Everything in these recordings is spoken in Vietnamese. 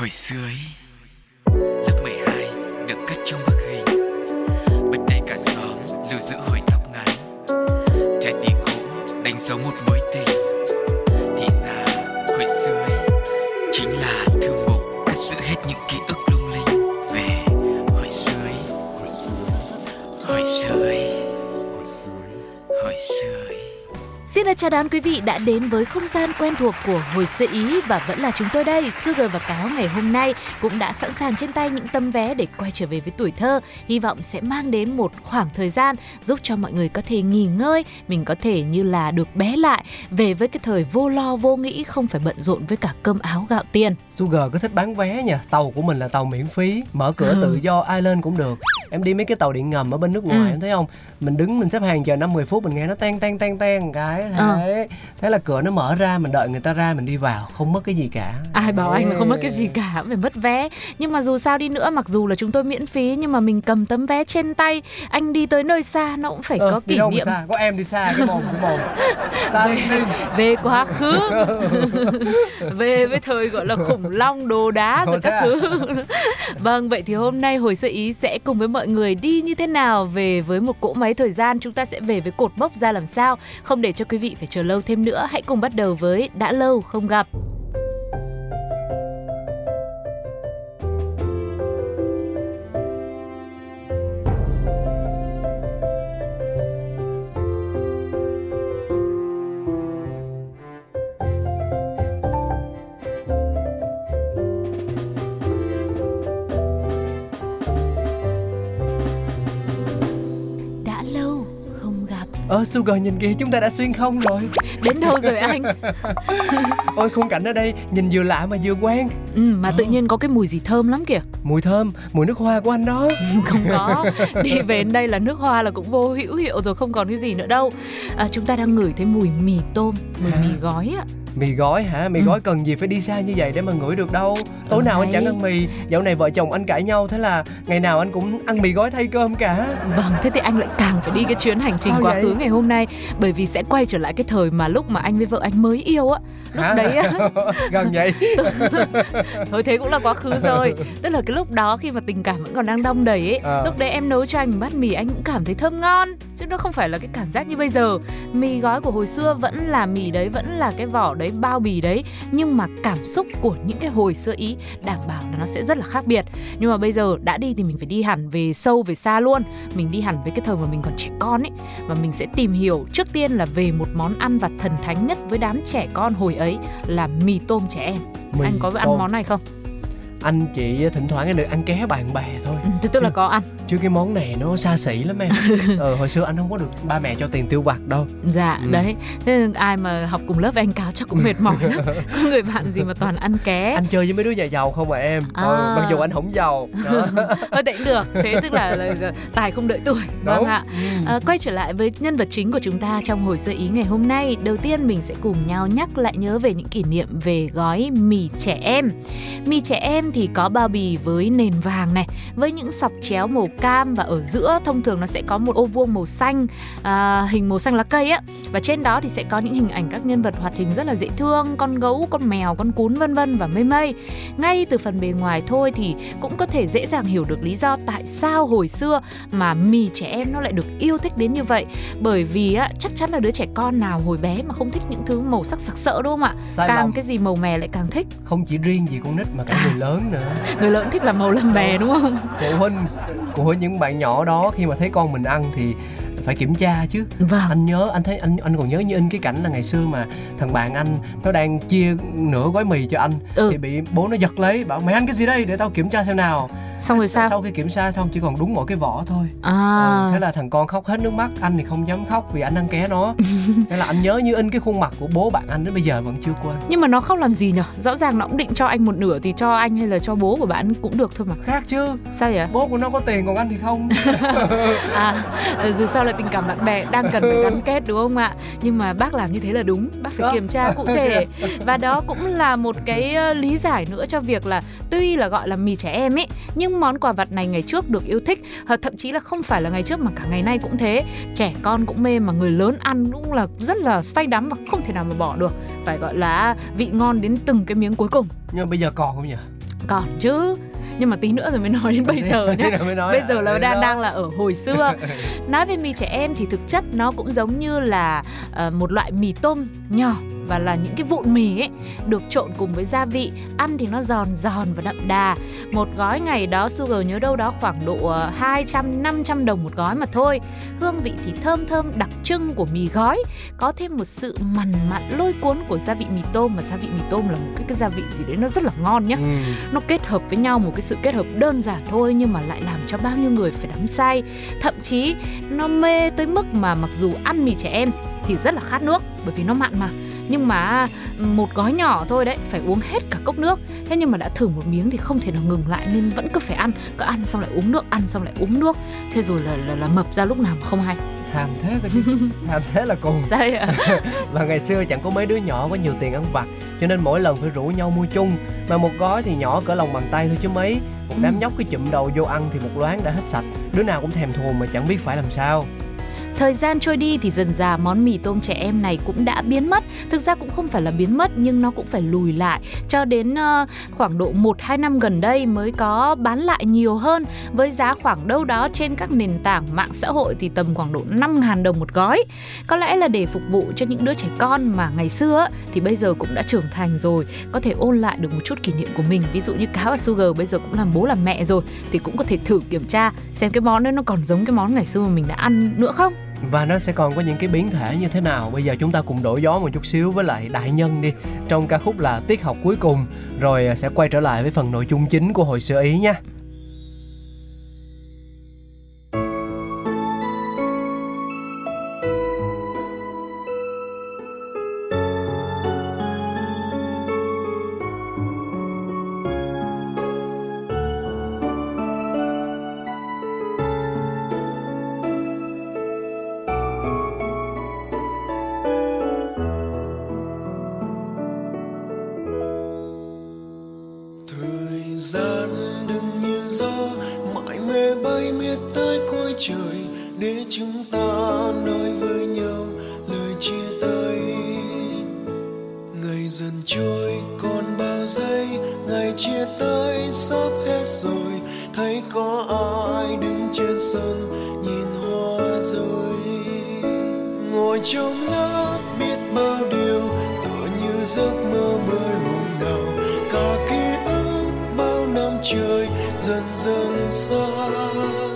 Hồi xưa ấy, Lớp 12 được cất trong bức hình. Bên đây cả xóm lưu giữ hồi tóc ngắn. Trái tim cũ đánh dấu một mối tình. Chào đón quý vị đã đến với không gian quen thuộc của hồi sơ ý và vẫn là chúng tôi đây. Sugar và Cáo ngày hôm nay cũng đã sẵn sàng trên tay những tấm vé để quay trở về với tuổi thơ. Hy vọng sẽ mang đến một khoảng thời gian giúp cho mọi người có thể nghỉ ngơi, mình có thể như là được bé lại về với cái thời vô lo vô nghĩ không phải bận rộn với cả cơm áo gạo tiền. Sugar có thích bán vé nha Tàu của mình là tàu miễn phí Mở cửa Ừ. tự do ai lên cũng được Em đi mấy cái tàu điện ngầm ở bên nước ngoài Ừ. em thấy không Mình đứng mình xếp hàng chờ 5-10 phút Mình nghe nó tan tan tan tan cái Ờ. Thế Thế là cửa nó mở ra Mình đợi người ta ra mình đi vào Không mất cái gì cả. Ai bảo anh là không mất cái gì cả phải mất vé. Nhưng mà dù sao đi nữa Mặc dù là chúng tôi miễn phí Nhưng mà mình cầm tấm vé trên tay Anh đi tới nơi xa Nó cũng phải Ờ, có kỷ niệm. xa? Có em đi xa cái mồm cái mồm. Ta đi. về quá khứ. Về với thời gọi là khủng long đồ đá rồi các à? thứ. Vâng vậy thì hôm nay hồi sơ ý sẽ cùng với mọi người đi như thế nào về với một cỗ máy thời gian? Chúng ta sẽ về với cột mốc ra làm sao? Không để cho quý vị phải chờ lâu thêm nữa. Hãy cùng bắt đầu với đã lâu không gặp. Sugar nhìn kìa chúng ta đã xuyên không rồi. Đến đâu rồi anh? Ôi khung cảnh ở đây nhìn vừa lạ mà vừa quen. Ừ, mà tự nhiên có cái mùi gì thơm lắm kìa. Mùi thơm, mùi nước hoa của anh đó. Không có. Đi về đến đây là nước hoa là cũng vô hữu hiệu rồi không còn cái gì nữa đâu. À, chúng ta đang ngửi thấy mùi mì tôm mùi mì gói á Mì gói hả? Mì Ừ. gói cần gì phải đi xa như vậy để mà ngửi được đâu Tối Ừ, nào anh chẳng ăn mì. Dạo này vợ chồng anh cãi nhau Thế là ngày nào anh cũng ăn mì gói thay cơm cả. Vâng, thế thì anh lại càng phải đi cái chuyến hành trình Sao quá vậy? khứ ngày hôm nay Bởi vì sẽ quay trở lại cái thời mà lúc mà anh với vợ anh mới yêu á. Lúc Hả? đấy á, Gần vậy. Thôi thế cũng là quá khứ rồi. Tức là cái lúc đó khi mà tình cảm vẫn còn đang đong đầy ấy Ờ. Lúc đấy em nấu cho anh bát mì anh cũng cảm thấy thơm ngon. Chứ nó không phải là cái cảm giác như bây giờ. Mì gói của hồi xưa vẫn là mì đấy, vẫn là cái vỏ đấy, bao bì đấy. Nhưng mà cảm xúc của những cái hồi xưa ý đảm bảo là nó sẽ rất là khác biệt. Nhưng mà bây giờ đã đi thì mình phải đi hẳn về sâu về xa luôn. Mình đi hẳn với cái thời mà mình còn trẻ con ấy. Và mình sẽ tìm hiểu trước tiên là về một món ăn vặt thần thánh nhất với đám trẻ con hồi ấy là mì tôm trẻ em. Mì Anh có ăn tôm. món này không? Anh chị thỉnh thoảng được ăn ké bạn bè thôi Ừ, tức là có ăn. Chứ cái món này nó xa xỉ lắm em. Ờ, Hồi xưa anh không có được ba mẹ cho tiền tiêu vặt đâu. Dạ Ừ. đấy. Thế nên ai mà học cùng lớp với anh Cáo chắc cũng mệt mỏi lắm. Có người bạn gì mà toàn ăn ké. Anh chơi với mấy đứa nhà giàu không à em? À. ờ, Mặc dù anh không giàu. Đó. Thế cũng được. Thế tức là, là tài không đợi tuổi. Vâng Đúng. ạ. Ừ. à, Quay trở lại với nhân vật chính của chúng ta trong hồi sơ ý ngày hôm nay. Đầu tiên mình sẽ cùng nhau nhắc lại nhớ về những kỷ niệm về gói mì trẻ em. Mì trẻ em thì có bao bì với nền vàng này Với những sọc chéo màu cam và ở giữa thông thường nó sẽ có một ô vuông màu xanh à, Hình màu xanh lá cây á. Và trên đó thì sẽ có những hình ảnh các nhân vật hoạt hình rất là dễ thương Con gấu, con mèo, con cún vân vân và mây mây. Ngay từ phần bề ngoài thôi thì cũng có thể dễ dàng hiểu được lý do tại sao hồi xưa mà mì trẻ em nó lại được yêu thích đến như vậy. Bởi vì á chắc chắn là đứa trẻ con nào hồi bé mà không thích những thứ màu sắc sặc sỡ đúng không ạ? Sai càng lầm. cái gì màu mè lại càng thích. Không chỉ riêng gì con nít mà cả người lớn nữa. Người lớn thích là màu lầm bè đúng không? Phụ Phụ huynh những bạn nhỏ đó khi mà thấy con mình ăn thì phải kiểm tra chứ. Vâng. Anh nhớ anh thấy anh anh còn nhớ như in cái cảnh là ngày xưa mà thằng bạn anh nó đang chia nửa gói mì cho anh. Ừ. Thì bị bố nó giật lấy bảo mày ăn cái gì đây? Để tao kiểm tra xem nào xong rồi sao? sau khi kiểm tra xong chỉ còn đúng mỗi cái vỏ thôi. À. Ừ, thế là thằng con khóc hết nước mắt anh thì không dám khóc vì anh ăn ké nó. Thế là anh nhớ như in cái khuôn mặt của bố bạn anh đến bây giờ vẫn chưa quên. Nhưng mà nó không làm gì nhở? Rõ ràng nó cũng định cho anh một nửa thì cho anh hay là cho bố của bạn cũng được thôi mà. Khác chứ. Sao vậy? Bố của nó có tiền còn anh thì không. À ờ, dù sao là tình cảm bạn bè đang cần phải gắn kết đúng không ạ? Nhưng mà bác làm như thế là đúng. Bác phải Đó. kiểm tra cụ thể. Và đó cũng là một cái ờ, lý giải nữa cho việc là tuy là gọi là mì trẻ em ấy nhưng món quà vặt này ngày trước được yêu thích hoặc thậm chí là không phải là ngày trước mà cả ngày nay cũng thế. Trẻ con cũng mê mà người lớn ăn cũng là rất là say đắm và không thể nào mà bỏ được. Phải gọi là vị ngon đến từng cái miếng cuối cùng. Nhưng mà bây giờ còn không nhỉ? Còn chứ. Nhưng mà tí nữa rồi mới nói đến bây giờ nhé bây giờ là đang đang là ở hồi xưa. Nói về mì trẻ em thì thực chất nó cũng giống như là uh, một loại mì tôm nhỏ và là những cái vụn mì ấy được trộn cùng với gia vị. Ăn thì nó giòn giòn và đậm đà. Một gói ngày đó Sugar nhớ đâu đó khoảng độ 200 ờ, 500 đồng một gói mà thôi. Hương vị thì thơm thơm đặc trưng của mì gói. Có thêm một sự mặn mặn lôi cuốn của gia vị mì tôm. Mà gia vị mì tôm là một cái, cái gia vị gì đấy nó rất là ngon nhá. Ừ. nó kết hợp với nhau một cái sự kết hợp đơn giản thôi nhưng mà lại làm cho bao nhiêu người phải đắm say. Thậm chí nó mê tới mức mà mặc dù ăn mì trẻ em thì rất là khát nước bởi vì nó mặn mà. Nhưng mà một gói nhỏ thôi đấy phải uống hết cả cốc nước. Thế nhưng mà đã thử một miếng thì không thể nào ngừng lại nên vẫn cứ phải ăn. Cứ ăn xong lại uống nước ăn xong lại uống nước. Thế rồi là là, là mập ra lúc nào mà không hay. Tham thế cơ chứ. Tham thế là cùng. Sao vậy và ngày xưa chẳng có mấy đứa nhỏ có nhiều tiền ăn vặt cho nên mỗi lần phải rủ nhau mua chung. Mà một gói thì nhỏ cỡ lòng bàn tay thôi chứ mấy. Một đám ừ. nhóc cứ chụm đầu vô ăn thì một loáng đã hết sạch. Đứa nào cũng thèm thuồng mà chẳng biết phải làm sao Thời gian trôi đi thì dần dà món mì tôm trẻ em này cũng đã biến mất. Thực ra cũng không phải là biến mất nhưng nó cũng phải lùi lại cho đến uh, khoảng độ 1 2 năm gần đây mới có bán lại nhiều hơn với giá khoảng đâu đó trên các nền tảng mạng xã hội thì tầm khoảng độ 5.000 đồng một gói. Có lẽ là để phục vụ cho những đứa trẻ con mà ngày xưa thì bây giờ cũng đã trưởng thành rồi, có thể ôn lại được một chút kỷ niệm của mình. Ví dụ như cáo và Sugar bây giờ cũng làm bố làm mẹ rồi thì cũng có thể thử kiểm tra xem cái món đó nó còn giống cái món ngày xưa mà mình đã ăn nữa không và nó sẽ còn có những cái biến thể như thế nào? Bây giờ chúng ta cùng đổi gió một chút xíu với lại đại nhân đi. Trong ca khúc là tiết học cuối cùng, rồi sẽ quay trở lại với phần nội dung chính của hồi sơ ý nha. giấc mơ mới hôm nào. Cả ký ức bao năm trời dần dần xa.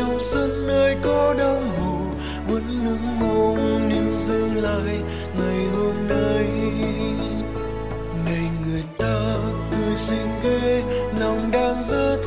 trong sân nơi có đông hồ, vẫn nước mong níu giữ lại ngày hôm nay. Này người ta cười xinh ghê, lòng đang rất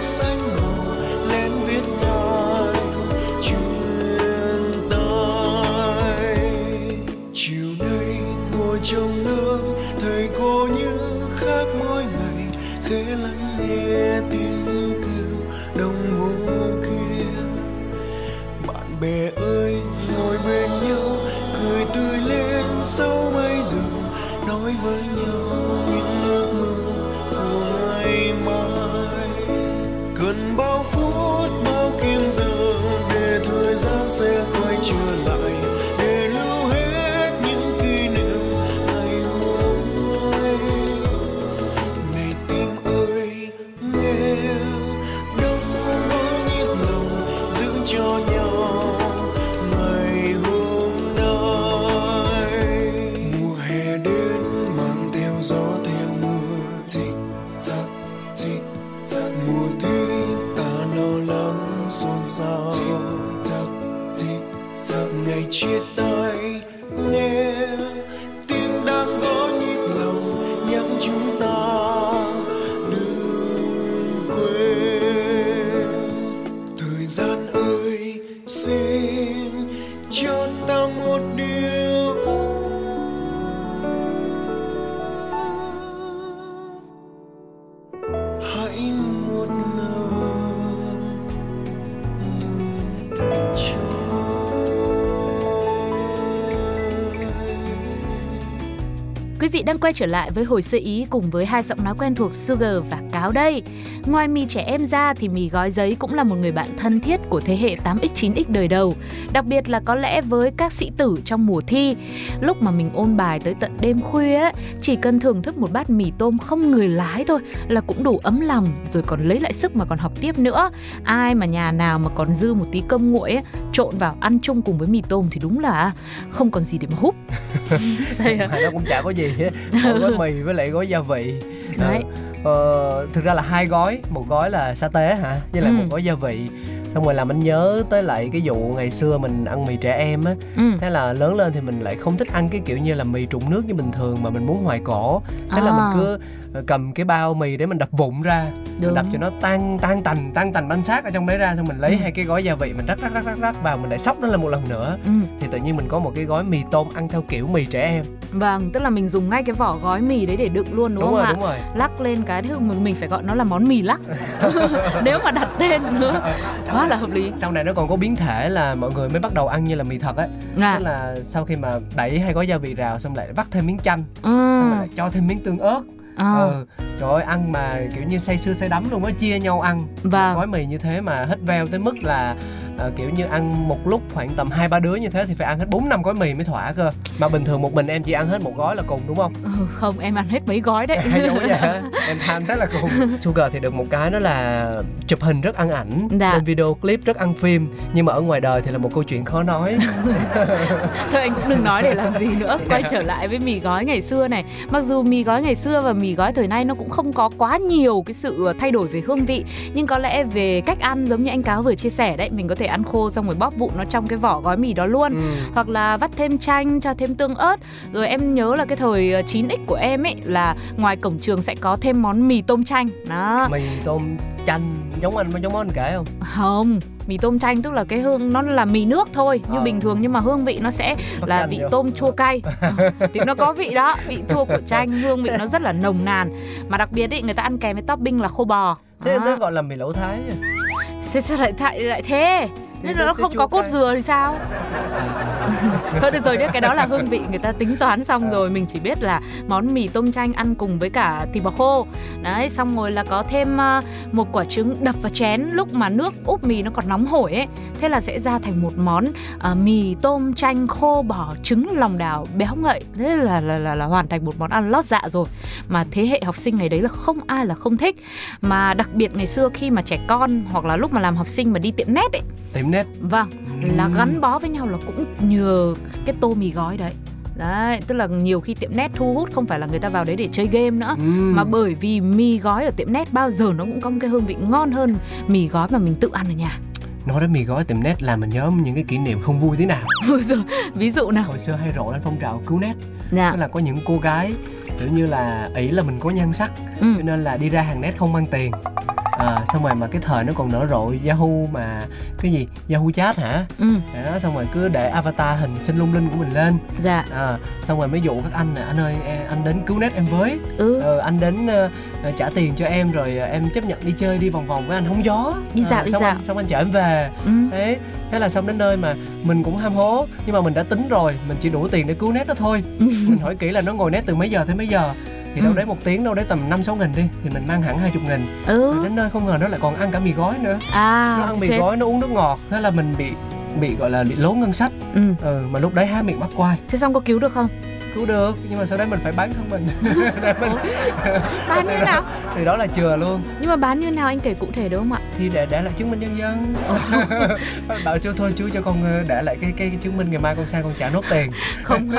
sun. Quý vị đang quay trở lại với hồi sơ ý cùng với hai giọng nói quen thuộc Sugar và Cáo đây. Ngoài mì trẻ em ra thì mì gói giấy cũng là một người bạn thân thiết của thế hệ 8X 9X đời đầu. Đặc biệt là có lẽ với các sĩ tử trong mùa thi. Lúc mà mình ôn bài tới tận đêm khuya ấy, chỉ cần thưởng thức một bát mì tôm không người lái thôi là cũng đủ ấm lòng rồi còn lấy lại sức mà còn học tiếp nữa. Ai mà nhà nào mà còn dư một tí cơm nguội ấy, trộn vào ăn chung cùng với mì tôm thì đúng là không còn gì để mà húp. Sao vậy? nó cũng chả có gì hết gói mì với lại gói gia vị Đấy. Ờ, thực ra là hai gói một gói là sa tế hả với lại Ừ. một gói gia vị xong rồi làm anh nhớ tới lại cái vụ ngày xưa mình ăn mì trẻ em á Ừ. thế là lớn lên thì mình lại không thích ăn cái kiểu như là mì trụng nước như bình thường mà mình muốn hoài cổ thế là À. mình cứ ờ, cầm cái bao mì để mình đập vụn ra Đúng. mình đập cho nó tan tan tành tan tành bánh xác ở trong đấy ra xong mình lấy Ừ. hai cái gói gia vị mình rắc rắc rắc rắc rắc vào mình lại sóc nó lên một lần nữa Ừ. thì tự nhiên mình có một cái gói mì tôm ăn theo kiểu mì trẻ em Vâng, tức là mình dùng ngay cái vỏ gói mì đấy để đựng luôn đúng, đúng không rồi ạ? đúng rồi Lắc lên cái thì mình mình phải gọi nó là món mì lắc. Nếu mà đặt tên nữa, quá là hợp lý. sau này nó còn có biến thể là mọi người mới bắt đầu ăn như là mì thật á À, tức là sau khi mà đẩy hai gói gia vị rào xong lại vắt thêm miếng chanh ừ, xong rồi lại cho thêm miếng tương ớt à, ừ. trời ơi ăn mà kiểu như say sưa say đắm luôn á chia nhau ăn vâng. gói mì như thế mà hết veo tới mức là ờ, kiểu như ăn một lúc khoảng tầm hai ba đứa như thế thì phải ăn hết bốn năm gói mì mới thỏa cơ. Mà bình thường một mình em chỉ ăn hết một gói là cùng đúng không? Ừ, không, em ăn hết mấy gói đấy. hay giống vậy hả? Em tham thế là cùng. Sugar thì được một cái đó là chụp hình rất ăn ảnh Dạ. lên video clip rất ăn phim. Nhưng mà ở ngoài đời thì là một câu chuyện khó nói. Thôi anh cũng đừng nói để làm gì nữa. Quay trở lại với mì gói ngày xưa này. Mặc dù mì gói ngày xưa và mì gói thời nay Nó cũng không có quá nhiều cái sự thay đổi về hương vị Nhưng có lẽ về cách ăn giống như anh Cáo vừa chia sẻ đấy Mình có thể ăn khô xong rồi bóp vụn nó trong cái vỏ gói mì đó luôn. Ừ. hoặc là vắt thêm chanh cho thêm tương ớt. Rồi em nhớ là cái thời ờ, 9x của em ấy là ngoài cổng trường sẽ có thêm món mì tôm chanh. Đó. Mì tôm chanh giống anh giống anh kể không? Không mì tôm chanh tức là cái hương nó là mì nước thôi như Ờ. bình thường nhưng mà hương vị nó sẽ là vị tôm chua cay. Thì nó có vị đó vị chua của chanh hương vị nó rất là nồng nàn. Mà đặc biệt ý người ta ăn kèm với topping là khô bò. Thế thế gọi là mì lẩu thái à? Sao, sao lại, lại lại thế? Nên nó không có cốt dừa thì sao? Thôi được rồi nhé, cái đó là hương vị người ta tính toán xong rồi. Mình chỉ biết là món mì tôm chanh ăn cùng với cả thịt bò khô. Đấy, xong rồi là có thêm ờ, một quả trứng đập vào chén Lúc mà nước úp mì nó còn nóng hổi ấy. Thế là sẽ ra thành một món ờ, mì tôm chanh khô bò trứng lòng đào béo ngậy. Thế là, là, là, là hoàn thành một món ăn lót dạ rồi. Mà thế hệ học sinh ngày đấy là không ai là không thích. Mà đặc biệt ngày xưa khi mà trẻ con hoặc là lúc mà làm học sinh mà đi tiệm nét ấy nét Vâng, là Ừm. gắn bó với nhau là cũng nhờ cái tô mì gói đấy. Đấy, tức là nhiều khi tiệm nét thu hút không phải là người ta vào đấy để chơi game nữa Ừm. Mà bởi vì mì gói ở tiệm nét bao giờ nó cũng có một cái hương vị ngon hơn mì gói mà mình tự ăn ở nhà. Nói đến mì gói tiệm nét làm mình nhớ những cái kỷ niệm không vui tí nào. Giời, Ví dụ nào? Hồi xưa hay rộ lên phong trào cứu nét. Dạ, tức là có những cô gái kiểu như là ý là mình có nhan sắc ừ. cho nên là đi ra hàng nét không mang tiền à, xong rồi mà cái thời nó còn nở rộ Yahoo mà cái gì? Yahoo chat hả? Ừ. Đó xong rồi cứ để avatar hình sinh lung linh của mình lên. Dạ. À, xong rồi mới dụ các anh nè anh ơi anh đến cứu net em với. Ừ. Ờ, anh đến ờ, trả tiền cho em rồi em chấp nhận đi chơi đi vòng vòng với anh hóng gió. Đi dạo, Ờ, đi xong dạo. anh, xong anh chở em về. Ừ. Thế thế là xong đến nơi mà mình cũng ham hố. Nhưng mà mình đã tính rồi mình chỉ đủ tiền để cứu net đó thôi. Mình hỏi kỹ là nó ngồi net từ mấy giờ tới mấy giờ thì đâu Ừ. đấy một tiếng đâu đấy tầm năm sáu nghìn đi thì mình mang hẳn hai chục nghìn. Ừ. Rồi đến nơi không ngờ nó lại còn ăn cả mì gói nữa. À nó ăn mì chết. gói nó uống nước ngọt thế là mình bị bị gọi là bị lố ngân sách. Ừ. Ừ, mà lúc đấy há miệng bắt quai. Thế xong có cứu được không cứu được. Nhưng mà sau đấy mình phải bán thân mình. Bán như nào? Thì đó là chừa luôn. Nhưng mà bán như nào anh kể cụ thể được không ạ? Thì để để lại chứng minh nhân dân. Bảo chú thôi chú cho con ờ, để lại cái cái, chứng minh ngày mai con sang con trả nốt tiền. Không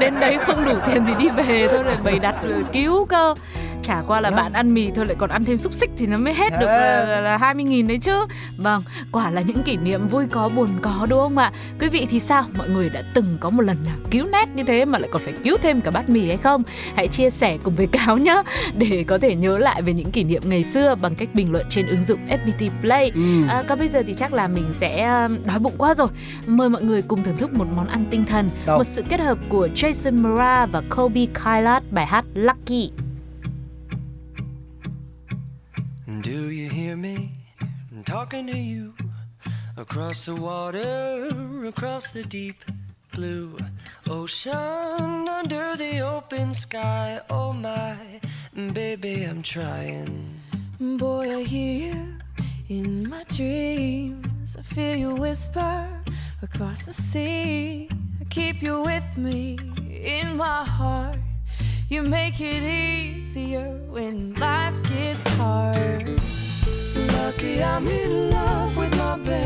đến đấy không đủ tiền thì đi về thôi lại bày đặt rồi cứu cơ chả qua là Đó. bạn ăn mì thôi lại còn ăn thêm xúc xích thì nó mới hết được À. là, là 20 nghìn đấy chứ Vâng, quả là những kỷ niệm vui có buồn có đúng không ạ Quý vị thì sao? Mọi người đã từng có một lần nào cứu nét như thế mà lại còn phải cứu thêm cả bát mì hay không? Hãy chia sẻ cùng với Cáo nhé Để có thể nhớ lại về những kỷ niệm ngày xưa bằng cách bình luận trên ứng dụng FPT Play ừ. À, còn bây giờ thì chắc là mình sẽ um, đói bụng quá rồi. Mời mọi người cùng thưởng thức một món ăn tinh thần, Đâu? một sự kết hợp của Jason Mraz và Kobe Kylat bài hát Lucky. Do you hear me? I'm talking to you across the water, across the deep blue ocean, under the open sky. Oh my, baby, I'm trying. Boy, I hear you in my dreams. I feel you whisper across the sea. I keep you with me in my heart. You make it easier when life gets hard.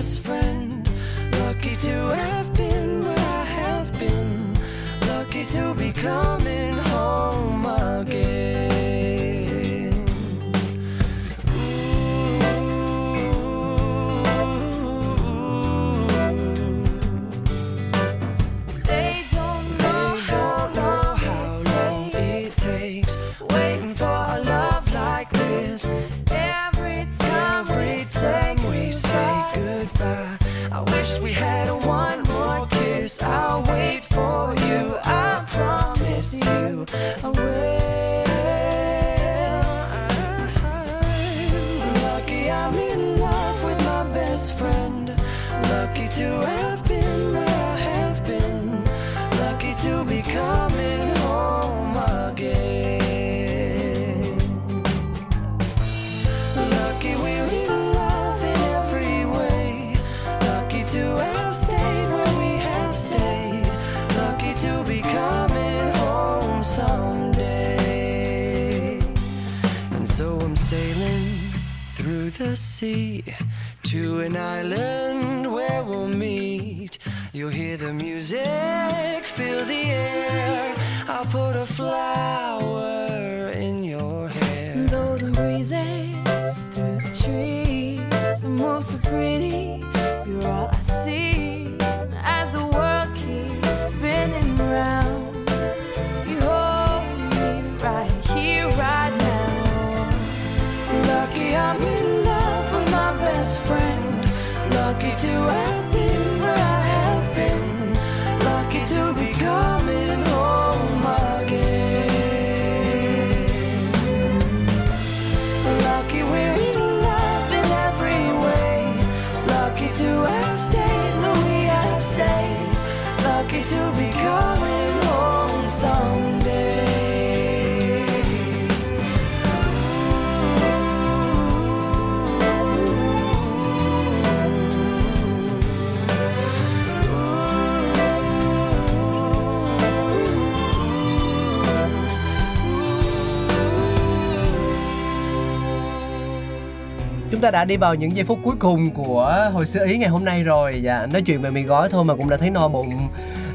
Best friend. Lucky to have been where I have been. Lucky to be coming home to have been where I have been. Lucky to be coming home again. Lucky we're in love in every way. Lucky to have stayed where we have stayed. Lucky to be coming home someday. And so I'm sailing through the sea to an island where we'll meet. You'll hear the music, feel the air. I'll put a flower in your hair. Though the breezes through the trees move so pretty, you're all I see Lucky chúng ta đã đi vào những giây phút cuối cùng của hồi xưa ý ngày hôm nay rồi. Dạ nói chuyện về mì gói thôi mà cũng đã thấy no bụng.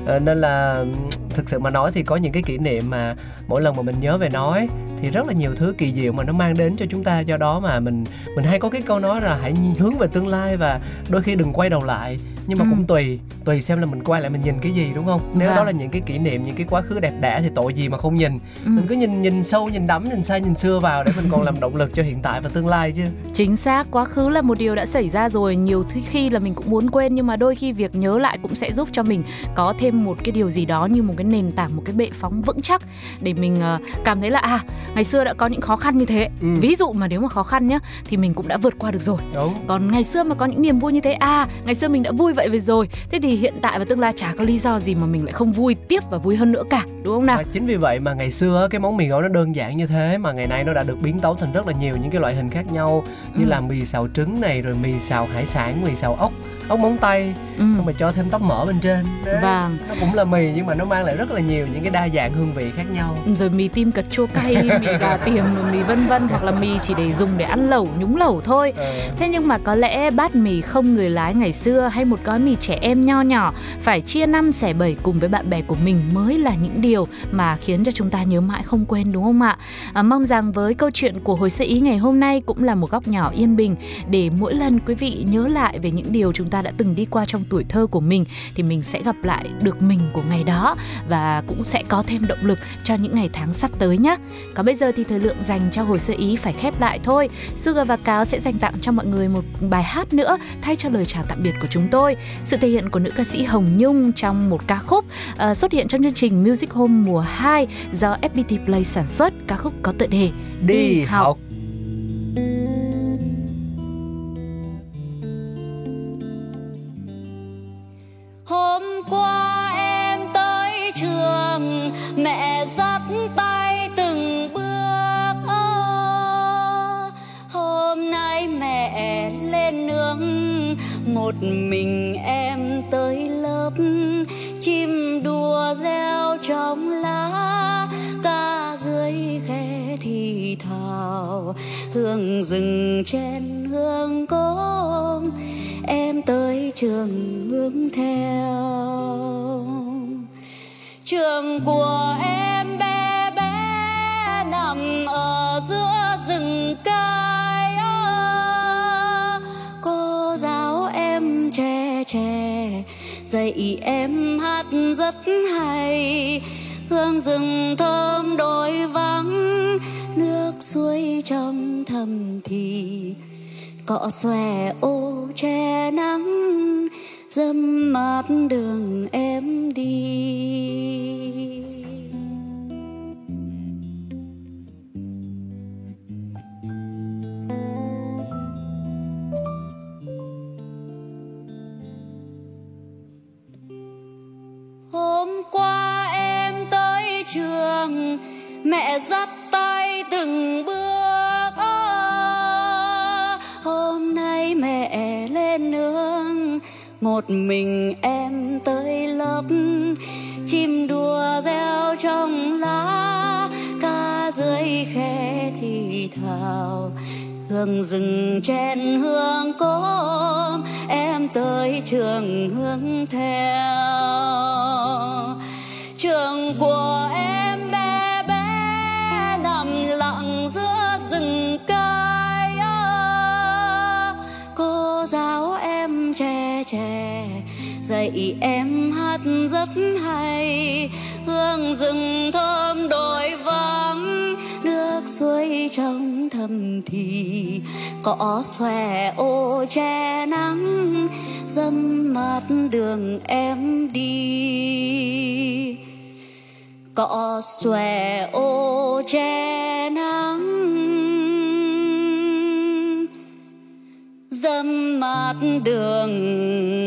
À, nên là thực sự mà nói thì có những cái kỷ niệm mà mỗi lần mà mình nhớ về nói thì rất là nhiều thứ kỳ diệu mà nó mang đến cho chúng ta do đó mà mình mình hay có cái câu nói là hãy hướng về tương lai và đôi khi đừng quay đầu lại nhưng mà Ừ. cũng tùy tùy xem là mình quay lại mình nhìn cái gì đúng không nếu Vâng. đó là những cái kỷ niệm những cái quá khứ đẹp đẽ thì tội gì mà không nhìn Ừ. mình cứ nhìn nhìn sâu nhìn đắm nhìn xa nhìn xưa vào để mình còn làm động lực cho hiện tại và tương lai chứ Chính xác, quá khứ là một điều đã xảy ra rồi Nhiều khi là mình cũng muốn quên Nhưng mà đôi khi việc nhớ lại cũng sẽ giúp cho mình Có thêm một cái điều gì đó như một cái nền tảng Một cái bệ phóng vững chắc Để mình ờ, cảm thấy là à ngày xưa đã có những khó khăn như thế Ừ. Ví dụ mà nếu mà khó khăn nhá Thì mình cũng đã vượt qua được rồi đúng còn ngày xưa mà có những niềm vui như thế à ngày xưa mình đã vui vậy về rồi. Thế thì hiện tại và tương lai chả có lý do gì mà mình lại không vui tiếp và vui hơn nữa cả đúng không nào? Và chính vì vậy mà ngày xưa cái món mì gói nó đơn giản như thế mà ngày nay nó đã được biến tấu thành rất là nhiều những cái loại hình khác nhau như Ừ. là mì xào trứng này rồi mì xào hải sản mì xào ốc ốc móng tay ừ. xong rồi cho thêm tóp mỡ bên trên Đấy. vâng nó cũng là mì nhưng mà nó mang lại rất là nhiều những cái đa dạng hương vị khác nhau rồi mì tim cật chua cay mì gà tiềm rồi mì vân vân hoặc là mì chỉ để dùng để ăn lẩu nhúng lẩu thôi Ờ, Thế nhưng mà có lẽ bát mì không người lái ngày xưa hay một gói mì trẻ em nho nhỏ phải chia năm xẻ bảy cùng với bạn bè của mình mới là những điều mà khiến cho chúng ta nhớ mãi không quên đúng không ạ? À, mong rằng với câu chuyện của hồi sơ ý ngày hôm nay cũng là một góc nhỏ yên bình để mỗi lần quý vị nhớ lại về những điều chúng ta đã từng đi qua trong tuổi thơ của mình thì mình sẽ gặp lại được mình của ngày đó và cũng sẽ có thêm động lực cho những ngày tháng sắp tới nhé. Còn bây giờ thì thời lượng dành cho hồi sơ ý phải khép lại thôi. Sugar và Cáo sẽ dành tặng cho mọi người một bài hát nữa thay cho lời chào tạm biệt của chúng tôi. Sự thể hiện của nữ ca sĩ Hồng Nhung trong một ca khúc ờ, xuất hiện trong chương trình Music Home mùa 2 do FPT Play sản xuất. Ca khúc có tựa đề đi học Hôm mình em tới lớp, Chim đùa reo trong lá, Ca dưới khe thì thào Hương rừng trên hương cốm, Em tới trường hướng theo. Trường của em bé bé nằm ở giữa rừng cây dạy em hát rất hay. Hương rừng thơm đôi vắng, Nước suối trong thầm thì cọ xòe ô che nắng. Dâm mát đường em đi mẹ dắt tay từng bước. Hôm nay mẹ lên nương, một mình em tới lớp. Chim đùa reo trong lá ca dưới khe thì thào hương rừng trên hương cốm, em tới trường hướng theo. Trường của em em hát rất hay, hương rừng thơm đồi vắng, nước suối trong thầm thì cỏ xòe ô che nắng, dâm mát đường em đi. Cỏ xòe ô che nắng, dâm mát đường